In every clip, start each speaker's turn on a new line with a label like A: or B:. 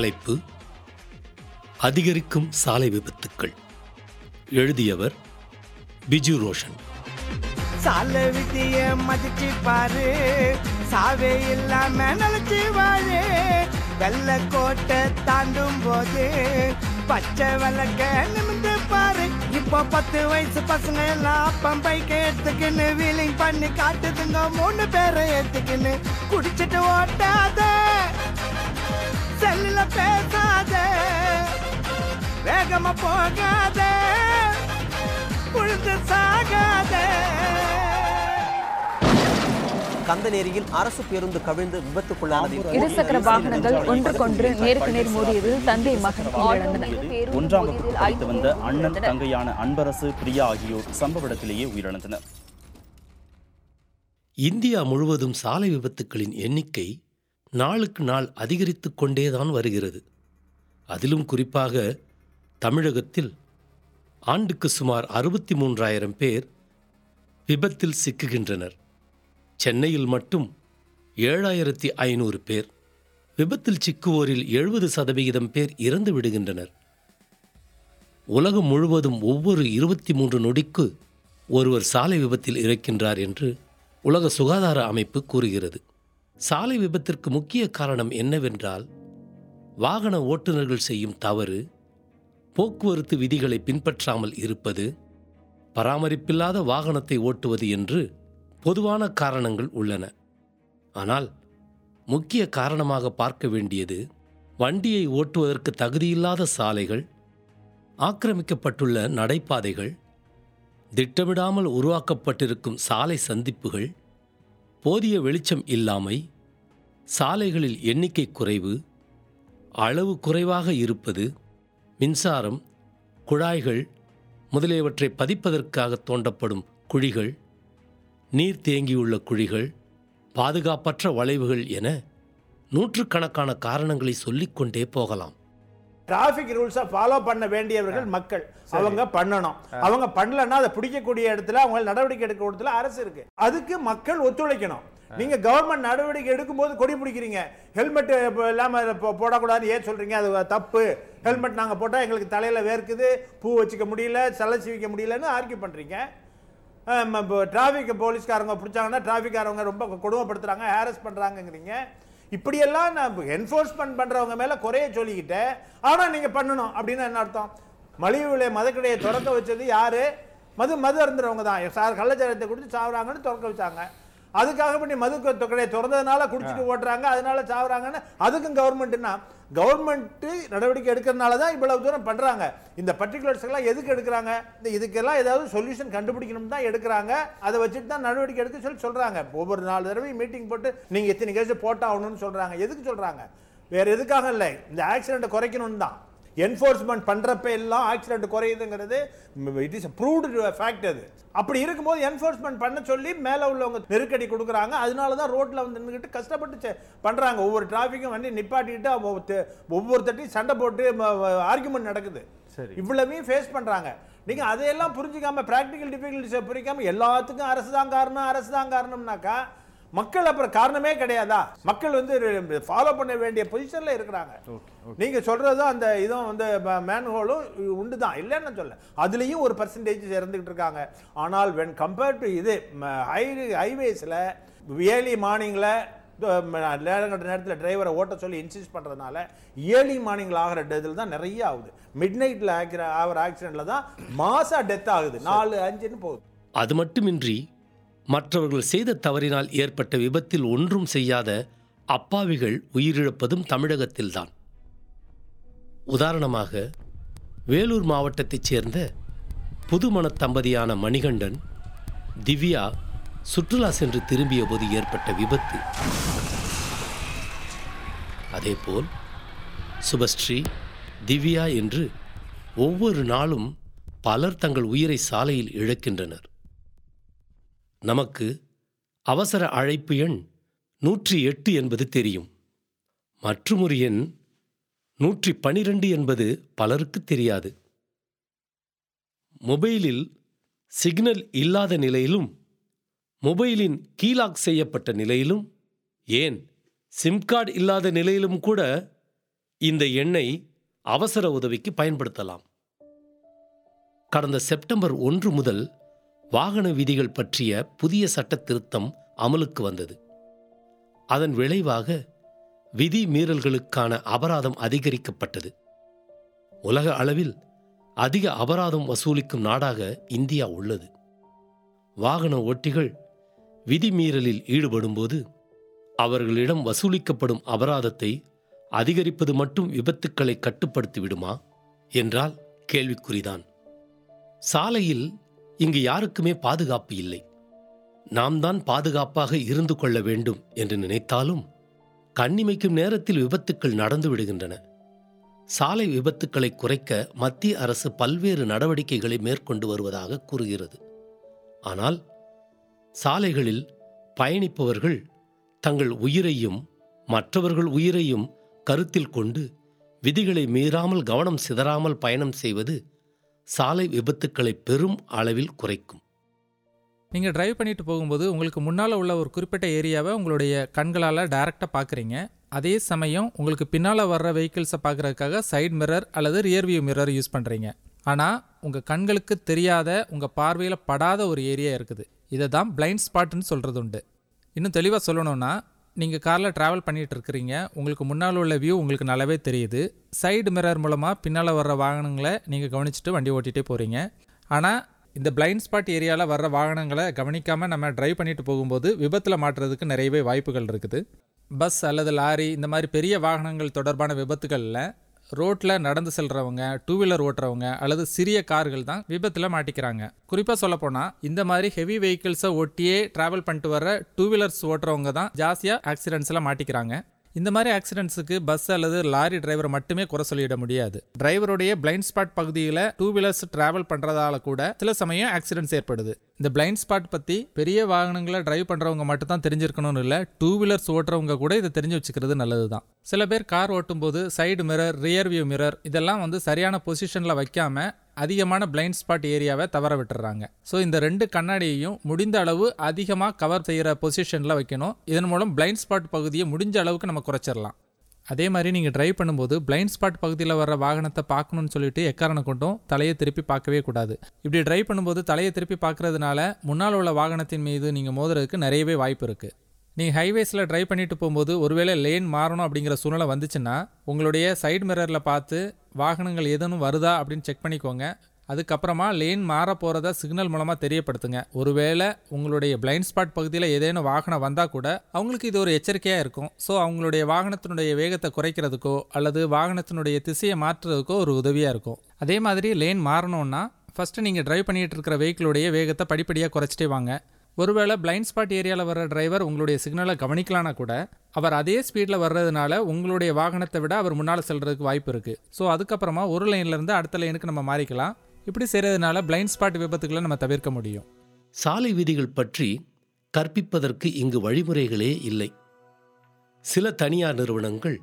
A: தலைப்பு அதிகரிக்கும் சாலை விபத்துக்கள். எழுதியவர் பிஜு ரோஷன்.
B: சாலை விதிய மதிச்சு பாரு சாவே இல்லாம நினைச்சு வாழு. வெள்ள கோட்டை தாண்டும் போது பச்சை விளக்க நிமிந்து பாரு. இப்போ பத்து வயசு பசங்க எல்லாம் பம்பைக்கு எடுத்துக்கின்னு வீலிங் பண்ணி காட்டுதுங்க. மூணு பேரை எடுத்துக்கின்னு குடிச்சிட்டு ஓட்டாத செல்லுல பேசாத. வேகமா போகாத. உழுந்து சாகாத.
C: கந்தநேரியில் அரசு பேருந்து கவிழ்ந்து விபத்துக்குள்ளானதில்
D: இருசக்கர வாகனங்கள் ஒன்றுக்கொன்று நேருக்கு நேர் மோதியதில் தந்தை மகன் உயிரிழந்தனர்.
E: ஒன்றாம் வகுப்பு படித்து வந்த அண்ணன் தங்கையான அன்பரசு பிரியா ஆகியோர் சம்பவ இடத்திலேயே உயிரிழந்தனர்.
A: இந்தியா முழுவதும் சாலை விபத்துக்களின் எண்ணிக்கை நாளுக்கு நாள் அதிகரித்து கொண்டேதான் வருகிறது. அதிலும் குறிப்பாக தமிழகத்தில் ஆண்டுக்கு சுமார் அறுபத்தி மூன்றாயிரம் பேர் விபத்தில் சிக்குகின்றனர். சென்னையில் மட்டும் ஏழாயிரத்தி ஐநூறு பேர் விபத்தில் சிக்குவோரில் எழுபது சதவிகிதம் பேர் இறந்து விடுகின்றனர். உலகம் முழுவதும் ஒவ்வொரு இருபத்தி மூன்று நொடிக்கு ஒருவர் சாலை விபத்தில் இறக்கின்றார் என்று உலக சுகாதார அமைப்பு கூறுகிறது. சாலை விபத்திற்கு முக்கிய காரணம் என்னவென்றால் வாகன ஓட்டுநர்கள் செய்யும் தவறு போக்குவரத்து விதிகளை பின்பற்றாமல் இருப்பது பராமரிப்பில்லாத வாகனத்தை ஓட்டுவது என்று பொதுவான காரணங்கள் உள்ளன. ஆனால் முக்கிய காரணமாக பார்க்க வேண்டியது வண்டியை ஓட்டுவதற்கு தகுதியில்லாத சாலைகள் ஆக்கிரமிக்கப்பட்டுள்ள நடைபாதைகள் திட்டமிடாமல் உருவாக்கப்பட்டிருக்கும் சாலை சந்திப்புகள் போதிய வெளிச்சம் இல்லாமை சாலைகளில் எண்ணிக்கை குறைவு அளவு குறைவாக இருப்பது மின்சாரம் குழாய்கள் முதலியவற்றை பதிப்பதற்காக தோண்டப்படும் குழிகள் நீர் தேங்கியுள்ள குழிகள் பாதுகாப்பற்ற வளைவுகள் என நூற்றுக்கணக்கான காரணங்களை சொல்லிக்கொண்டே போகலாம்.
F: டிராஃபிக் ரூல்ஸை ஃபாலோ பண்ண வேண்டியவர்கள் மக்கள். அவங்க பண்ணணும். அவங்க பண்ணலன்னா அதை பிடிக்கக்கூடிய இடத்துல அவங்க நடவடிக்கை எடுக்க இடத்துல அரசு இருக்கு. அதுக்கு மக்கள் ஒத்துழைக்கணும். நீங்க கவர்மெண்ட் நடவடிக்கை எடுக்கும்போது கொடி பிடிக்கிறீங்க. ஹெல்மெட் இல்லாம போ- போடக்கூடாதுன்னு ஏன் சொல்றீங்க? அது தப்பு. ஹெல்மெட் நாங்க போட்டா எங்களுக்கு தலையில வேர்க்குது. பூ வச்சுக்க முடியல சலை சீவிக்க முடியலன்னு ஆர்கியூ பண்றீங்க. டிராஃபிக் போலீஸ்காரங்க பிடிச்சாங்கன்னா டிராஃபிக்காரவங்க ரொம்ப கொடுமைப்படுத்துறாங்க ஹேரஸ் பண்றாங்கங்கிறீங்க. இப்படியெல்லாம் நான் என்ஃபோர்ஸ்மெண்ட் பண்ணுறவங்க மேலே குறைய சொல்லிக்கிட்டு ஆனால் நீங்கள் பண்ணணும் அப்படின்னு என்ன அர்த்தம்? மலிவு விலை மதக்கடையை திறக்க வச்சது யார்? மது மது அருந்துறவங்க தான். சார் கள்ளச்சாரத்தை கொடுத்து சாவுறாங்கன்னு திறக்க வச்சாங்க. அதுக்காக பண்ணி மது கடையை திறந்ததுனால குடிச்சிட்டு ஓட்டுறாங்க அதனால சாவுறாங்கன்னு அதுக்கும் கவர்மெண்ட்னா கவர்மெண்ட் நடவடிக்கை எடுக்கிறதுனால தான் இவ்வளவு தூரம் பண்றாங்க. இந்த பர்டிகுலர்ஸ் எல்லாம் எதுக்கு எடுக்கிறாங்க? இந்த இதுக்கெல்லாம் ஏதாவது சொல்யூஷன் கண்டுபிடிக்கணும் தான் எடுக்கிறாங்க. அதை வச்சுட்டு தான் நடவடிக்கை எடுக்க சொல்லி சொல்றாங்க. ஒவ்வொரு நாலு தடவை மீட்டிங் போட்டு நீங்க இத்தனை கேஸ் போட்டாகணும்னு சொல்றாங்க. எதுக்கு சொல்றாங்க? வேற எதுக்காக இல்லை? இந்த ஆக்சிடென்ட்டை குறைக்கணும் தான். என்ஃபோர்ஸ்மெண்ட் பண்றப்ப எல்லாம் ஆக்சிடென்ட் குறையுதுங்கிறது இட் இஸ் ப்ரூவ்டு ஃபேக்ட் அது. அப்படி இருக்கும்போது என்ஃபோர்ஸ்மெண்ட் பண்ண சொல்லி மேலே உள்ளவங்க நெருக்கடி கொடுக்குறாங்க. அதனால தான் ரோட்ல வந்து நின்றுக்கிட்டு கஷ்டப்பட்டு பண்றாங்க. ஒவ்வொரு டிராஃபிக்கும் ஒவ்வொரு தெ- ஒவ்வொருத்தட்டையும் சண்டை போட்டு ஆர்குமெண்ட் நடக்குது.
G: சரி.
F: இவ்வளவையும் ஃபேஸ் பண்றாங்க. நீங்க அதையெல்லாம் புரிஞ்சுக்காம பிராக்டிக்கல் டிஃபிகல்ட்டிஸை புரியாம எல்லாத்துக்கும் அரசு தான் காரணம் அரசு தான் காரணம்னாக்கா மக்கள் அப்புறம் காரணமே கிடையாதா? மக்கள் வந்து ஃபாலோ பண்ண வேண்டிய பொசிஷன்ல இருக்கிறாங்க. நீங்க சொல்றதும் அந்த இதுவும் வந்து மேன்ஹோலும் உண்டு தான் இல்லைன்னு சொல்ல அதுலயும் ஒரு பர்சன்டேஜ் இறந்துகிட்டு இருக்காங்க. ஆனால் வென் கம்பேர்ட் டு இது ஹை ஹைவேஸ்ல ஏர்லி மார்னிங்ல நேரங்கட்ட நேரத்தில் டிரைவரை ஓட்ட சொல்லி இன்சிஸ்ட் பண்ணுறதுனால ஏர்லி மார்னிங்கில் ஆகிற இதில் தான் நிறைய ஆகுது. மிட் நைட்டில் ஆகிற ஆகிற ஆக்சிடெண்ட்டில் தான் மாசா டெத் ஆகுது. நாலு அஞ்சுன்னு போகுது.
A: அது மட்டுமின்றி மற்றவர்கள் செய்த தவறினால் ஏற்பட்ட விபத்தில் ஒன்றும் செய்யாத அப்பாவிகள் உயிரிழப்பதும் தமிழகத்தில்தான். உதாரணமாக வேலூர் மாவட்டத்தைச் சேர்ந்த புதுமண தம்பதியான மணிகண்டன் திவ்யா சுற்றுலா சென்று திரும்பிய போது ஏற்பட்ட விபத்து. அதேபோல் சுபஸ்ரீ திவ்யா என்று ஒவ்வொரு நாளும் பலர் தங்கள் உயிரை சாலையில் இழக்கின்றனர். நமக்கு அவசர அழைப்பு எண் நூற்றி எட்டு என்பது தெரியும். மற்றுமொரு எண் நூற்றி பனிரெண்டு என்பது பலருக்கு தெரியாது. மொபைலில் சிக்னல் இல்லாத நிலையிலும் மொபைலின் கீலாக் செய்யப்பட்ட நிலையிலும் ஏன் சிம் கார்டு இல்லாத நிலையிலும் கூட இந்த எண்ணை அவசர உதவிக்கு பயன்படுத்தலாம். கடந்த செப்டம்பர் ஒன்று முதல் வாகன விதிகள் பற்றிய புதிய சட்ட திருத்தம் அமலுக்கு வந்தது. அதன் விளைவாக விதி மீறல்களுக்கான அபராதம் அதிகரிக்கப்பட்டது. உலக அளவில் அதிக அபராதம் வசூலிக்கும் நாடாக இந்தியா உள்ளது. வாகன ஓட்டிகள் விதிமீறலில் ஈடுபடும்போது அவர்களிடம் வசூலிக்கப்படும் அபராதத்தை அதிகரிப்பது மட்டும் விபத்துக்களை கட்டுப்படுத்தி விடுமா? என்றால் கேள்விக்குறிதான். சாலையில் இங்கு யாருக்குமே பாதுகாப்பு இல்லை. நாம் தான் பாதுகாப்பாக இருந்து கொள்ள வேண்டும் என்று நினைத்தாலும் கண்ணிமைக்கும் நேரத்தில் விபத்துக்கள் நடந்து விடுகின்றன. சாலை விபத்துக்களை குறைக்க மத்திய அரசு பல்வேறு நடவடிக்கைகளை மேற்கொண்டு வருவதாக கூறுகிறது. ஆனால் சாலைகளில் பயணிப்பவர்கள் தங்கள் உயிரையும் மற்றவர்கள் உயிரையும் கருத்தில் கொண்டு விதிகளை மீறாமல் கவனம் சிதறாமல் பயணம் செய்வது சாலை விபத்துக்களை பெரும் அளவில் குறைக்கும்.
G: நீங்கள் டிரைவ் பண்ணிட்டு போகும்போது உங்களுக்கு முன்னால் உள்ள ஒரு குறிப்பிட்ட ஏரியாவை உங்களுடைய கண்களால் டைரெக்டாக பார்க்குறீங்க. அதே சமயம் உங்களுக்கு பின்னால் வர்ற வெஹிக்கிள்ஸை பார்க்குறதுக்காக சைட் மிரர் அல்லது ரியர்வியூ மிரர் யூஸ் பண்ணுறீங்க ஆனால் உங்கள் கண்களுக்கு தெரியாத உங்கள் பார்வையில் படாத ஒரு ஏரியா இருக்குது. இதை தான் பிளைண்ட் ஸ்பாட்னு சொல்கிறது உண்டு. இன்னும் தெளிவாக சொல்லணும்னா நீங்கள் காரில் ட்ராவல் பண்ணிகிட்டு இருக்கிறீங்க உங்களுக்கு முன்னால் உள்ள வியூ உங்களுக்கு நல்லாவே தெரியுது. சைடு மிரர் மூலமாக பின்னால் வர்ற வாகனங்களை நீங்கள் கவனிச்சுட்டு வண்டி ஓட்டிகிட்டே போகிறீங்க ஆனால் இந்த பிளைண்ட் ஸ்பாட் ஏரியாவில் வர்ற வாகனங்களை கவனிக்காமல் நம்ம டிரைவ் பண்ணிட்டு போகும்போது விபத்தில் மாட்டுறதுக்கு நிறையவே வாய்ப்புகள் இருக்குது. பஸ் அல்லது லாரி இந்த மாதிரி பெரிய வாகனங்கள் தொடர்பான விபத்துகளில் ரோட்டில் நடந்து செல்றவங்க டூ வீலர் ஓட்டுறவங்க அல்லது சிறிய கார்கள் தான் விபத்தில் மாட்டிக்கிறாங்க. குறிப்பாக சொல்லப்போனால் இந்த மாதிரி ஹெவி வெஹிக்கிள்ஸை ஒட்டியே ட்ராவல் பண்ணிட்டு வர டூ வீலர்ஸ் ஓட்டுறவங்க தான் ஜாஸ்தியாக ஆக்சிடென்ட்ஸில் மாட்டிக்கிறாங்க. இந்த மாதிரி ஆக்சிடென்ட்ஸுக்கு பஸ் அல்லது லாரி டிரைவரை மட்டுமே குறை சொல்லிட முடியாது. டிரைவருடைய பிளைண்ட் ஸ்பாட் பகுதியில் டூ வீலர்ஸ் டிராவல் பண்ணுறதால கூட சில சமயம் ஆக்சிடென்ட்ஸ் ஏற்படுது. இந்த பிளைண்ட் ஸ்பாட் பற்றி பெரிய வாகனங்களை டிரைவ் பண்ணுறவங்க மட்டும் தான் தெரிஞ்சிருக்கணும்னு இல்லை டூ வீலர்ஸ் ஓட்டுறவங்க கூட இதை தெரிஞ்சு வச்சுக்கிறது நல்லது தான் சில பேர் கார் ஓட்டும்போது side mirror rear view mirror இதெல்லாம் வந்து சரியான பொசிஷனில் வைக்காம அதிகமான பிளைண்ட் ஸ்பாட் ஏரியாவை தவற விட்டுறாங்க. ஸோ இந்த ரெண்டு கண்ணாடியையும் முடிந்த அளவு அதிகமாக கவர் செய்கிற பொசிஷனில் வைக்கணும். இதன் மூலம் பிளைண்ட் ஸ்பாட் பகுதியை முடிஞ்ச அளவுக்கு நம்ம குறைச்சிடலாம். அதே மாதிரி நீங்கள் டிரைவ் பண்ணும்போது பிளைண்ட் ஸ்பாட் பகுதியில் வர வாகனத்தை பார்க்கணும்னு சொல்லிட்டு எக்காரணம் கொண்டும் தலையை திருப்பி பார்க்கவே கூடாது. இப்படி டிரைவ் பண்ணும்போது தலையை திருப்பி பார்க்கறதுனால முன்னால் உள்ள வாகனத்தின் மீது நீங்கள் மோதுறதுக்கு நிறையவே வாய்ப்பு இருக்குது நீங்கள் ஹைவேஸில் ட்ரைவ் பண்ணிட்டு போகும்போது ஒருவேளை லேன் மாறணும் அப்படிங்கிற சூழ்நிலை வந்துச்சுன்னா உங்களுடைய சைடு மிரரில் பார்த்து வாகனங்கள் எதுவும் வருதா அப்படின்னு செக் பண்ணிக்கோங்க. அதுக்கப்புறமா லேன் மாற போகிறத சிக்னல் மூலமாக தெரியப்படுத்துங்க. ஒருவேளை உங்களுடைய பிளைண்ட் ஸ்பாட் பகுதியில் ஏதேனும் வாகனம் வந்தால் கூட அவங்களுக்கு இது ஒரு எச்சரிக்கையாக இருக்கும். ஸோ அவங்களுடைய வாகனத்தினுடைய வேகத்தை குறைக்கிறதுக்கோ அல்லது வாகனத்தினுடைய திசையை மாற்றுறதுக்கோ ஒரு உதவியாக இருக்கும். அதே மாதிரி லேன் மாறணும்னா ஃபஸ்ட்டு நீங்கள் ட்ரைவ் பண்ணிகிட்டு இருக்கிற வெஹிக்கிளுடைய வேகத்தை படிப்படியாக குறைச்சிட்டே வாங்க. ஒருவேளை பிளைண்ட் ஸ்பாட் ஏரியாவில் வர்ற டிரைவர் உங்களுடைய சிக்னலை கவனிக்கலானா கூட அவர் அதே ஸ்பீடில் வர்றதுனால உங்களுடைய வாகனத்தை விட அவர் முன்னால் செல்கிறதுக்கு வாய்ப்பு இருக்குது ஸோ அதுக்கப்புறமா ஒரு லைன்லேருந்து அடுத்த லைனுக்கு நம்ம மாறிக்கலாம். இப்படி செய்கிறதுனால பிளைண்ட் ஸ்பாட் விபத்துக்களை நம்ம தவிர்க்க முடியும்.
A: சாலை விதிகள் பற்றி கற்பிப்பதற்கு இங்கு வழிமுறைகளே இல்லை. சில தனியார் நிறுவனங்கள்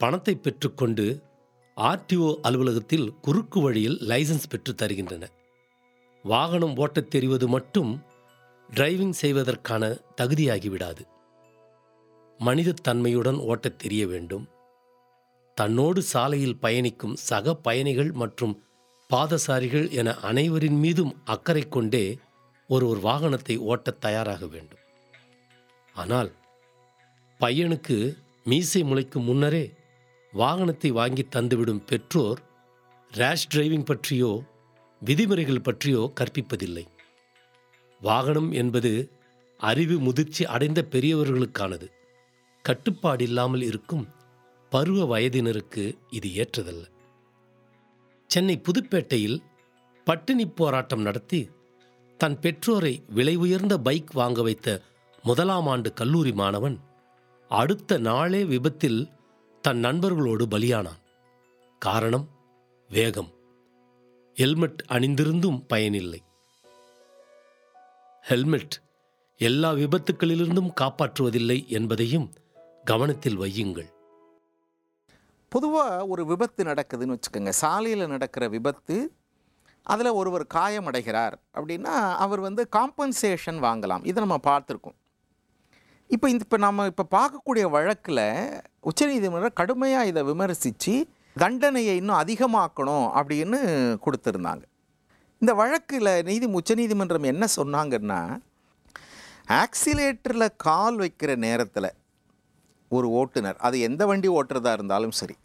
A: பணத்தை பெற்றுக்கொண்டு ஆர்டிஓ அலுவலகத்தில் குறுக்கு வழியில் லைசென்ஸ் பெற்று தருகின்றன. வாகனம் ஓட்டத் தெரிவது மட்டும் டிரைவிங் செய்வதற்கான தகுதியாகிவிடாது. மனிதத் தன்மையுடன் ஓட்டத் தெரிய வேண்டும். தன்னோடு சாலையில் பயணிக்கும் சக பயணிகள் மற்றும் பாதசாரிகள் என அனைவரின் மீதும் அக்கறை கொண்டே ஒரு ஒரு வாகனத்தை ஓட்டத் தயாராக வேண்டும். ஆனால் பையனுக்கு மீசை முளைக்கும் முன்னரே வாகனத்தை வாங்கி தந்துவிடும் பெற்றோர் ரேஷ் டிரைவிங் பற்றியோ விதிமுறைகள் பற்றியோ கற்பிப்பதில்லை. வாகனம் என்பது அறிவு முதிர்ச்சி அடைந்த பெரியவர்களுக்கானது. கட்டுப்பாடில்லாமல் இருக்கும் பருவ வயதினருக்கு இது ஏற்றதல்ல. சென்னை புதுப்பேட்டையில் பட்டினி போராட்டம் நடத்தி தன் பெற்றோரை விலை உயர்ந்த பைக் வாங்க வைத்த முதலாம் ஆண்டு கல்லூரி மாணவன் அடுத்த நாளே விபத்தில் தன் நண்பர்களோடு பலியானான். காரணம் வேகம். ஹெல்மெட் அணிந்திருந்தும் பயனில்லை. ஹெல்மெட் எல்லா விபத்துக்களிலிருந்தும் காப்பாற்றுவதில்லை என்பதையும் கவனத்தில் வையுங்கள்.
H: பொதுவாக ஒரு விபத்து நடக்குதுன்னு வச்சுக்கோங்க. சாலையில் நடக்கிற விபத்து அதில் ஒருவர் காயமடைகிறார் அப்படின்னா அவர் வந்து காம்பன்சேஷன் வாங்கலாம். இதை நம்ம பார்த்துருக்கோம். இப்போ இந்த இப்போ நம்ம இப்போ பார்க்கக்கூடிய வழக்கில் உச்சநீதிமன்றம் கடுமையாக இதை விமர்சித்து தண்டனையை இன்னும் அதிகமாக்கணும் அப்படின்னு கொடுத்துருந்தாங்க. இந்த வழக்கில் நீதி உச்சநீதிமன்றம் என்ன சொன்னாங்கன்னா ஆக்சிலேட்டரில் கால் வைக்கிற நேரத்தில் ஒரு ஓட்டுநர் அது எந்த வண்டி ஓட்டுறதா இருந்தாலும் சரி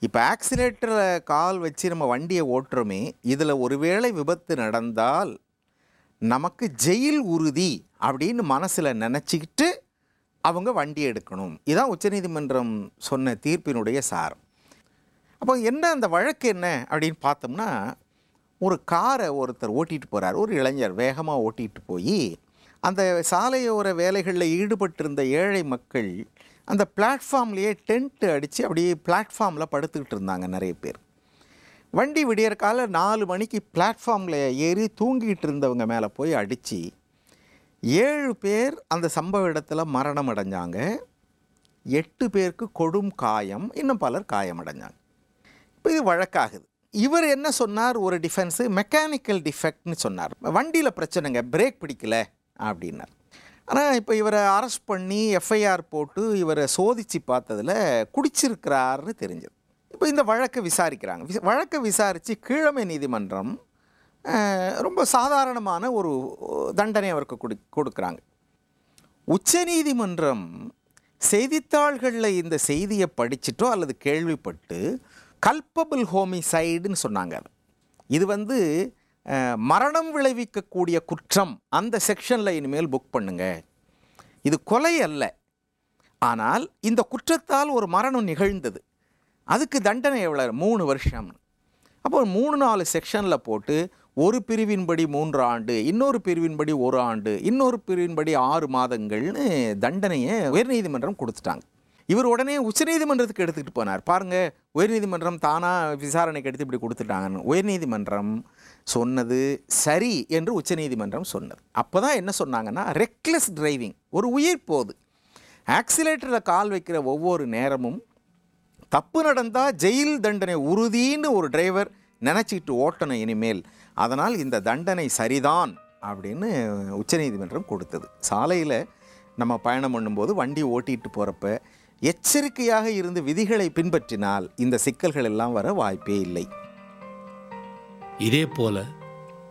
H: இப்போ ஆக்சிலேட்டரில் கால் வச்சு நம்ம வண்டியை ஓட்டுறோமே இதில் ஒருவேளை விபத்து நடந்தால் நமக்கு ஜெயில் உறுதி அப்படின்னு மனசில் நினச்சிக்கிட்டு அவங்க வண்டி எடுக்கணும். இதான் உச்சநீதிமன்றம் சொன்ன தீர்ப்பினுடைய சாரம். அப்போ என்ன அந்த வழக்கு என்ன அப்படின்னு பார்த்தோம்னா ஒரு காரை ஒருத்தர் ஓட்டிகிட்டு போகிறார் ஒரு இளைஞர் வேகமாக ஓட்டிகிட்டு போய் அந்த சாலையோர வேலைகளில் ஈடுபட்டிருந்த ஏழை மக்கள் அந்த பிளாட்ஃபார்ம்லேயே டென்ட் அடித்து அப்படியே பிளாட்ஃபார்மில் படுத்துக்கிட்டு இருந்தாங்க நிறைய பேர். வண்டி விடியற் கால நாலு மணிக்கு பிளாட்ஃபார்மில் ஏறி தூங்கிட்டு இருந்தவங்க மேலே போய் அடித்து ஏழு பேர் அந்த சம்பவ இடத்துல மரணம் அடைஞ்சாங்க. எட்டு பேருக்கு கொடும் காயம் இன்னும் பலர் காயமடைஞ்சாங்க. இப்போ இது வழக்காகுது. இவர் என்ன சொன்னார்? ஒரு டிஃபென்ஸு மெக்கானிக்கல் டிஃபெக்ட்னு சொன்னார். வண்டியில் பிரச்சனைங்க. பிரேக் பிடிக்கல அப்படின்னார். ஆனால் இப்போ இவரை அரெஸ்ட் பண்ணி எஃப்ஐஆர் போட்டு இவரை சோதித்து பார்த்ததில் குடிச்சிருக்கிறாருன்னு தெரிஞ்சது. இப்போ இந்த வழக்கை விசாரிக்கிறாங்க. விச- வழக்கை விசாரித்து கீழமை நீதிமன்றம் ரொம்ப சாதாரணமான ஒரு தண்டனை அவருக்கு கொடு கொடுக்குறாங்க. உச்சநீதிமன்றம் செய்தித்தாள்களில் இந்த செய்தியை படிச்சிட்டோ அல்லது கேள்விப்பட்டு கல்பபிள் ஹோமிசைடுன்னு சொன்னாங்க அது. இது வந்து மரணம் விளைவிக்கக்கூடிய குற்றம் அந்த செக்ஷனில் இனிமேல் புக் பண்ணுங்க. இது கொலை அல்ல. ஆனால் இந்த குற்றத்தால் ஒரு மரணம் நிகழ்ந்தது. அதுக்கு தண்டனை எவ்வளோ மூணு வருஷம். அப்போ மூணு நாலு செக்ஷனில் போட்டு ஒரு பிரிவின்படி மூன்று ஆண்டு இன்னொரு பிரிவின்படி ஒரு ஆண்டு இன்னொரு பிரிவின்படி ஆறு மாதங்கள்னு தண்டனையை உயர்நீதிமன்றம் கொடுத்துட்டாங்க. இவர் உடனே உச்சநீதிமன்றத்துக்கு எடுத்துக்கிட்டு போனார். பாருங்கள் உயர்நீதிமன்றம் தானாக விசாரணைக்கு எடுத்து இப்படி கொடுத்துட்டாங்கன்னு. உயர்நீதிமன்றம் சொன்னது சரி என்று உச்சநீதிமன்றம் சொன்னது. அப்போ தான் என்ன சொன்னாங்கன்னா ரெக்லெஸ் டிரைவிங் ஒரு உயிர் போகுது ஆக்சிலேட்டரில் கால் வைக்கிற ஒவ்வொரு நேரமும் தப்பு நடந்தால் ஜெயில் தண்டனை உறுதின்னு ஒரு டிரைவர் நினச்சிக்கிட்டு ஓட்டணும் இனிமேல். அதனால் இந்த தண்டனை சரிதான் அப்படின்னு உச்சநீதிமன்றம் கொடுத்தது. சாலையில் நம்ம பயணம் பண்ணும்போது வண்டி ஓட்டிகிட்டு போகிறப்ப எச்சரிக்கையாக இருந்து விதிகளை பின்பற்றினால் இந்த சிக்கல்கள் எல்லாம் வர வாய்ப்பே இல்லை.
A: இதே போல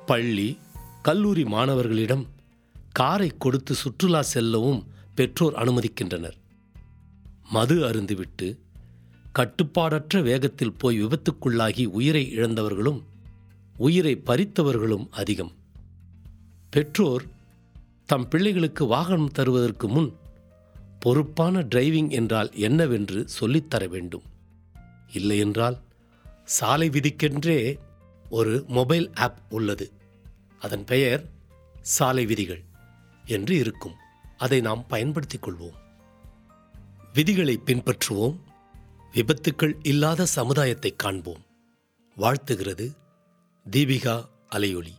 A: பள்ளி கல்லூரி மாணவர்களிடம் காரை கொடுத்து சுற்றுலா செல்லவும் பெற்றோர் அனுமதிக்கின்றனர். மது அருந்துவிட்டு கட்டுப்பாடற்ற வேகத்தில் போய் விபத்துக்குள்ளாகி உயிரை இழந்தவர்களும் உயிரை பறித்தவர்களும் அதிகம். பெற்றோர் தம் பிள்ளைகளுக்கு வாகனம் தருவதற்கு முன் பொறுப்பான டிரைவிங் என்றால் என்னவென்று சொல்லித்தர வேண்டும். இல்லையென்றால் சாலை விதிக்கென்றே ஒரு மொபைல் ஆப் உள்ளது. அதன் பெயர் சாலை விதிகள் என்று இருக்கும். அதை நாம் பயன்படுத்திக் கொள்வோம். விதிகளை பின்பற்றுவோம். விபத்துக்கள் இல்லாத சமுதாயத்தை காண்போம். வாழ்த்துகிறது தீபிகா அலையொலி.